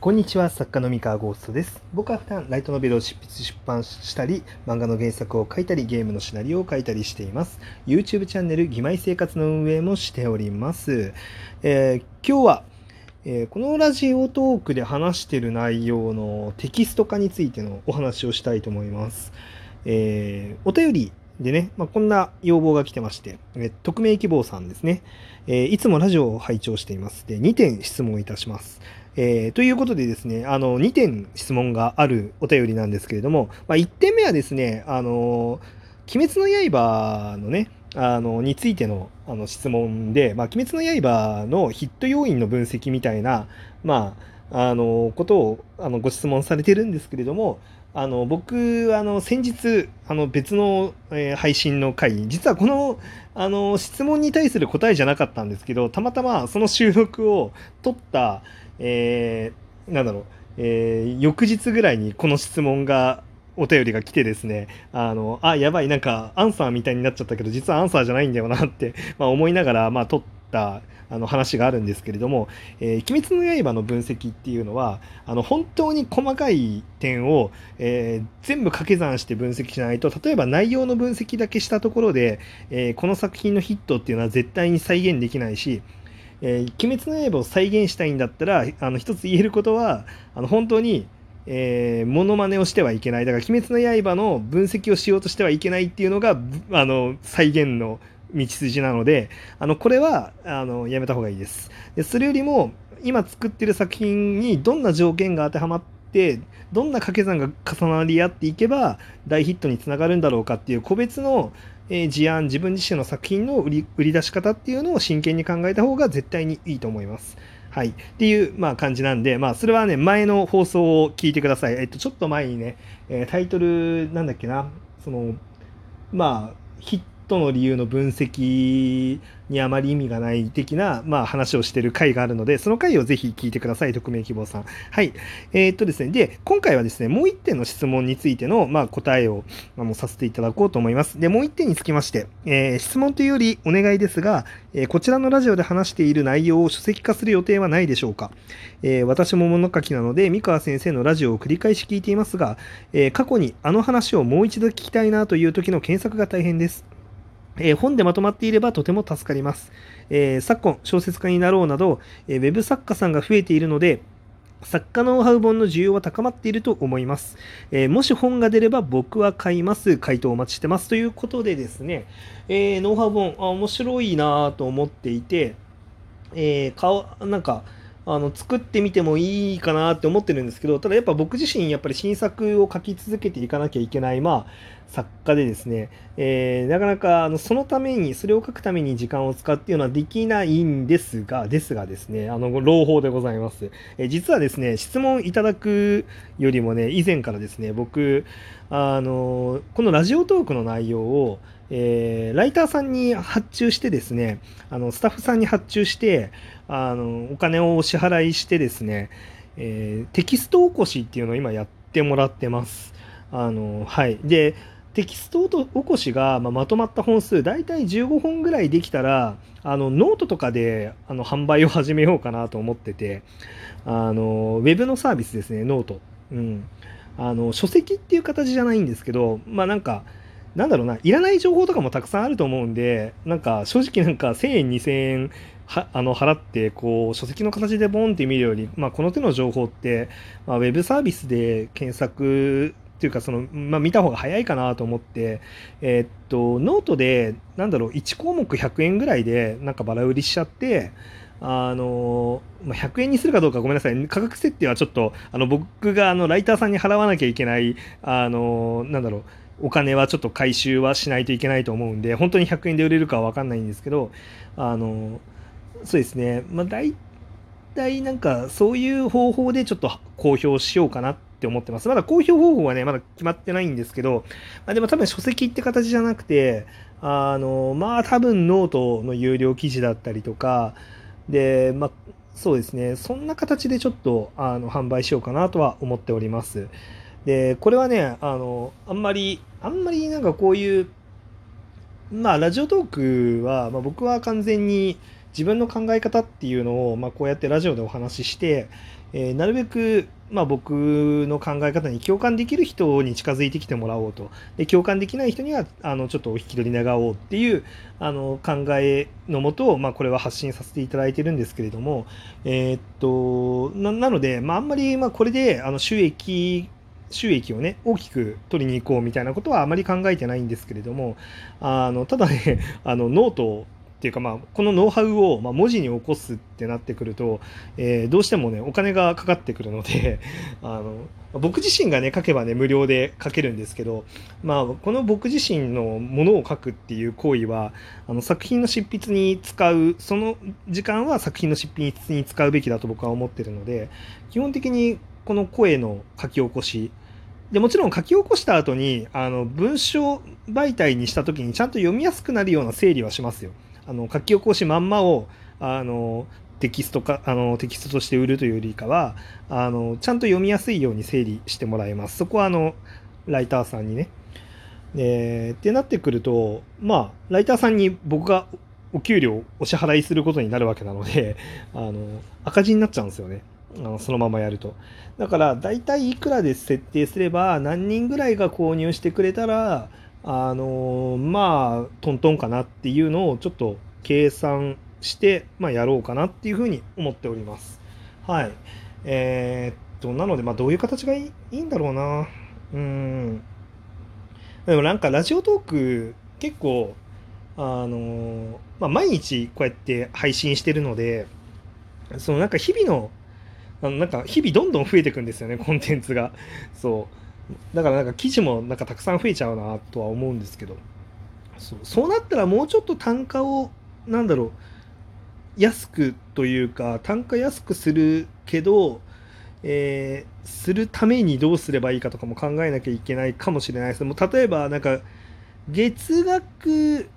こんにちは、作家の三河ゴーストです。僕は普段ライトノベルを執筆出版したり、漫画の原作を書いたり、ゲームのシナリオを書いたりしています。YouTube チャンネル、義妹生活の運営もしております。えー今日は、えーこのラジオトークで話している内容のテキスト化についてのお話をしたいと思います。えーお便りでね、まあ、こんな要望が来てまして、えー匿名希望さんですね、えーいつもラジオを拝聴しています。で、2点質問いたします。えーということでですね、あの、2点質問があるお便りなんですけれども、まあ、1点目はですね、あの、鬼滅の刃のね、あの、についてのあの質問で、まあ、鬼滅の刃のヒット要因の分析みたいな、まあ、あの、ことをあのご質問されてるんですけれども、あの僕あの先日あの別の、えー配信の回に実はこのあの質問に対する答えじゃなかったんですけどたまたまその収録を撮った、えーなんだろう、えー翌日ぐらいにこの質問がお便りが来てですねあのあやばいなんかアンサーみたいになっちゃったけど実はアンサーじゃないんだよなって、まあ、思いながら、まあ、撮ってたあの話があるんですけれども「えー鬼滅の刃」の分析っていうのはあの本当に細かい点を、えー全部掛け算して分析しないと例えば内容の分析だけしたところで、えーこの作品のヒットっていうのは絶対に再現できないし「えー鬼滅の刃」を再現したいんだったらあの一つ言えることはあの本当にえー、モノマネをしてはいけない。だから「鬼滅の刃」の分析をしようとしてはいけないっていうのがあの再現の道筋なのであのこれはあのやめた方がいいですでそれよりも今作ってる作品にどんな条件が当てはまってどんな掛け算が重なり合っていけば大ヒットにつながるんだろうかっていう個別の、え事案自分自身の作品の売り売り出し方っていうのを真剣に考えた方が絶対にいいと思います。はい。っていう、まあ、感じなんで、まあ、それはね、前の放送を聞いてください。えっと、ちょっと前にね、えタイトル、なんだっけな、その、まあ、ヒットの理由の分析にあまり意味がない的な、まあ、話をしている回があるので、その回をぜひ聞いてください、匿名希望さん。はい。えーっとですね、で、今回はですね、もう一点の質問についての、まあ、答えを、まあのさせていただこうと思います。で、もう一点につきまして、えー質問というよりお願いですが、えーこちらのラジオで話している内容を書籍化する予定はないでしょうか、えー私も物書きなので、三河先生のラジオを繰り返し聞いていますが、えー過去にあの話をもう一度聞きたいなという時の検索が大変です。え本でまとまっていればとても助かります。え昨今、小説家になろうなど、えーウェブ作家さんが増えているので、作家ノウハウ本の需要は高まっていると思います。えーもし本が出れば僕は買います。回答お待ちしてます。ということでですね、えーノウハウ本、あ面白いなと思っていて、えー顔なんかあの作ってみてもいいかなって思ってるんですけどただやっぱ僕自身やっぱり新作を書き続けていかなきゃいけないまあ作家でですね、えーなかなかあのそのためにそれを書くために時間を使うっていうのはできないんですがですがですねあの朗報でございます、えー実はですね質問いただくよりもね以前からですね僕あのこのラジオトークの内容をえーライターさんに発注してですねあのスタッフさんに発注してあのお金をお支払いしてですね、えーテキスト起こしっていうのを今やってもらってます。あのはい、でテキスト起こしが、まあ、まとまった本数大体15本ぐらいできたらあのノートとかであの販売を始めようかなと思っててあのウェブのサービスですね note。うんあの書籍っていう形じゃないんですけどまあなんかなんだろうないらない情報とかもたくさんあると思うんでなんか正直なんか1000円2000円はあの払ってこう書籍の形でボンって見るより、まあ、この手の情報って、まあ、ウェブサービスで検索っていうかその、まあ、見た方が早いかなと思って、えーっとノートでなんだろう1項目100円ぐらいでなんかバラ売りしちゃってあのまあ、100円にするかどうかごめんなさい。価格設定はちょっとあの僕があのライターさんに払わなきゃいけないあのなんだろうお金はちょっと回収はしないといけないと思うんで本当に100円で売れるかは分かんないんですけどあのそうですね。まあ大体なんかそういう方法でちょっと公表しようかなって思ってます。まだ公表方法はねまだ決まってないんですけど、まあ、でも多分書籍って形じゃなくてあのまあ多分ノートの有料記事だったりとかでまあそうですね。そんな形でちょっとあの販売しようかなとは思っております。でこれはねあのあんまりあんまりなんかこういうまあラジオトークは、まあ、僕は完全に自分の考え方っていうのを、まあ、こうやってラジオでお話しして、えー、なるべく、まあ、僕の考え方に共感できる人に近づいてきてもらおうと。で共感できない人にはあのちょっとお引き取り願おうっていうあの考えのもと、まあ、これは発信させていただいてるんですけれども、えー、っとなので、まあ、あんまりまあこれであの収益収益をね大きく取りに行こうみたいなことはあまり考えてないんですけれどもあのただね あのノートっていうかまあこのノウハウをま文字に起こすってなってくると、えー、どうしてもねお金がかかってくるので あの僕自身がね書けばね無料で書けるんですけど、まあ、この僕自身のものを書くっていう行為はあの作品の執筆に使うその時間は作品の執筆に使うべきだと僕は思ってるので基本的にこの声の書き起こしでもちろん書き起こした後にあの文章媒体にした時にちゃんと読みやすくなるような整理はしますよ。あの書き起こしまんまをあのテキストかあのテキストとして売るというよりかはあのちゃんと読みやすいように整理してもらいます。そこはあのライターさんにね。えー、ってなってくるとまあライターさんに僕がお給料をお支払いすることになるわけなのであの赤字になっちゃうんですよね。あのそのままやると。だから大体いくらで設定すれば何人ぐらいが購入してくれたらあのまあトントンかなっていうのをちょっと計算して、まあ、やろうかなっていうふうに思っております。はい。えー、っと、なので、まあ、どういう形がいいいいんだろうな。うん。でもなんかラジオトーク結構、あのまあ、毎日こうやって配信してるので、そのなんか日々の、あのなんか日々どんどん増えていくんですよね、コンテンツが。そう。だからなんか記事もなんかたくさん増えちゃうなとは思うんですけどそうそうなったらもうちょっと単価をなんだろう安くというか単価安くするけど、えー、するためにどうすればいいかとかも考えなきゃいけないかもしれないですもう例えばなんか月額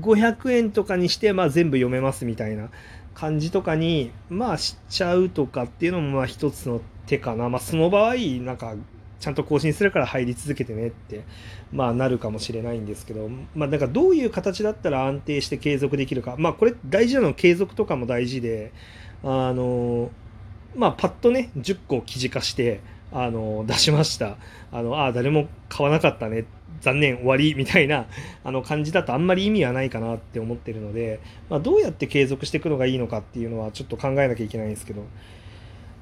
500円とかにして、まあ、全部読めますみたいな感じとかにまあしちゃうとかっていうのもまあ一つの手かな、まあ、その場合なんかちゃんと更新するから入り続けてねって、まあ、なるかもしれないんですけど、まあ、なんかどういう形だったら安定して継続できるか、まあ、これ大事なの継続とかも大事で、あの、まあ、パッとね、10個記事化して、あの、出しました。あの、あ、誰も買わなかったね。残念、終わり、みたいな、あの、感じだとあんまり意味はないかなって思ってるので、まあ、どうやって継続していくのがいいのかっていうのはちょっと考えなきゃいけないんですけど、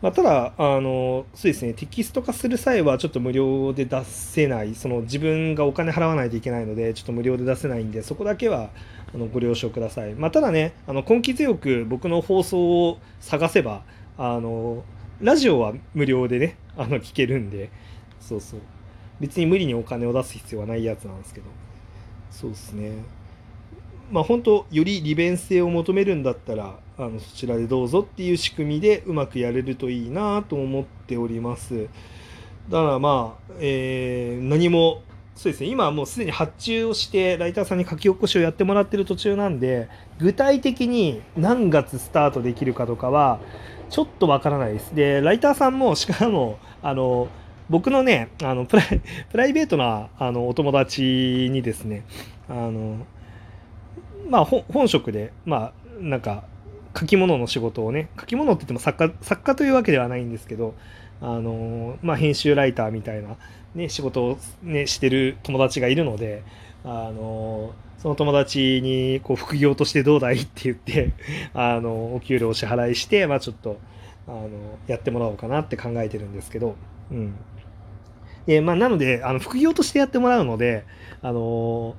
まあ、ただあの、そうですね、テキスト化する際はちょっと無料で出せない、その自分がお金払わないといけないので、ちょっと無料で出せないんで、そこだけはあのご了承ください。まあ、ただね、あの根気強く僕の放送を探せば、あのラジオは無料でね、あの聞けるんで、そうそう。別に無理にお金を出す必要はないやつなんですけど、そうですね。まあ、本当より利便性を求めるんだったらあのそちらでどうぞっていう仕組みでうまくやれるといいなと思っておりますだからまあ、えー、何もそうですね。今はもうすでに発注をしてライターさんに書き起こしをやってもらってる途中なんで具体的に何月スタートできるかとかはちょっとわからないです。でライターさんもしかもあの僕のねあのプライ プライベートなあのお友達にですねあのまあ、本職で、まあ、なんか、書き物の仕事をね、書き物って言っても作家、作家というわけではないんですけど、あの、まあ、編集ライターみたいな、ね、仕事をね、してる友達がいるので、あの、その友達に、こう、副業としてどうだいって言って、あの、お給料を支払いして、まあ、ちょっと、あの、やってもらおうかなって考えてるんですけど、うん。で、まあ、なので、あの、副業としてやってもらうので、あの、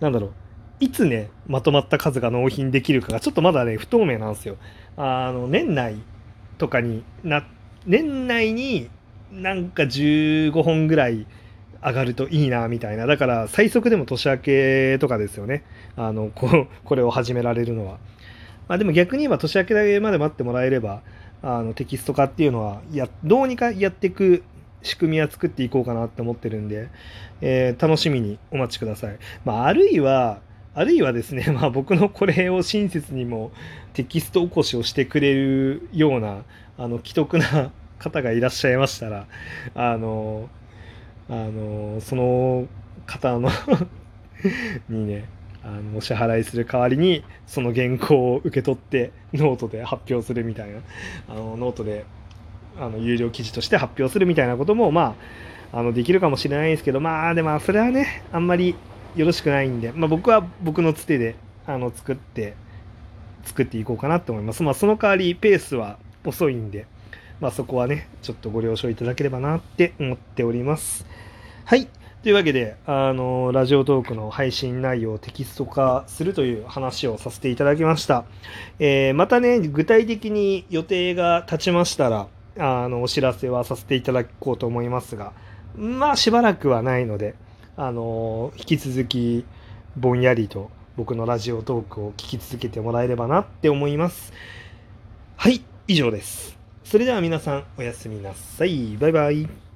なんだろう、いつね、まとまった数が納品できるかがちょっとまだね、不透明なんですよ。あの、年内とかにな、年内になんか15本ぐらい上がるといいな、みたいな。だから、最速でも年明けとかですよね。あの、ここれを始められるのは。まあでも逆に言えば年明けだけまで待ってもらえれば、あのテキスト化っていうのはや、どうにかやっていく仕組みは作っていこうかなって思ってるんで、えー、楽しみにお待ちください。まあ、あるいは、あるいはですね、まあ、僕のこれを親切にもテキスト起こしをしてくれるようなあの既得な方がいらっしゃいましたらあのあのその方の にねあのお支払いする代わりにその原稿を受け取ってノートで発表するみたいなあのノートであの有料記事として発表するみたいなこともまああのできるかもしれないですけどまあでもそれはねあんまりよろしくないんで、まあ、僕は僕のつてであの作って作っていこうかなと思います。まあ、その代わりペースは遅いんで、まあ、そこはね、ちょっとご了承いただければなって思っております。はい。というわけで、あの、ラジオトークの配信内容をテキスト化するという話をさせていただきました。えー、またね、具体的に予定が立ちましたら、あの、お知らせはさせていただこうと思いますが、まあ、しばらくはないので、あの、引き続き、ぼんやりと僕のラジオトークを聞き続けてもらえればなって思います。はい、以上です。それでは皆さんおやすみなさい。バイバイ。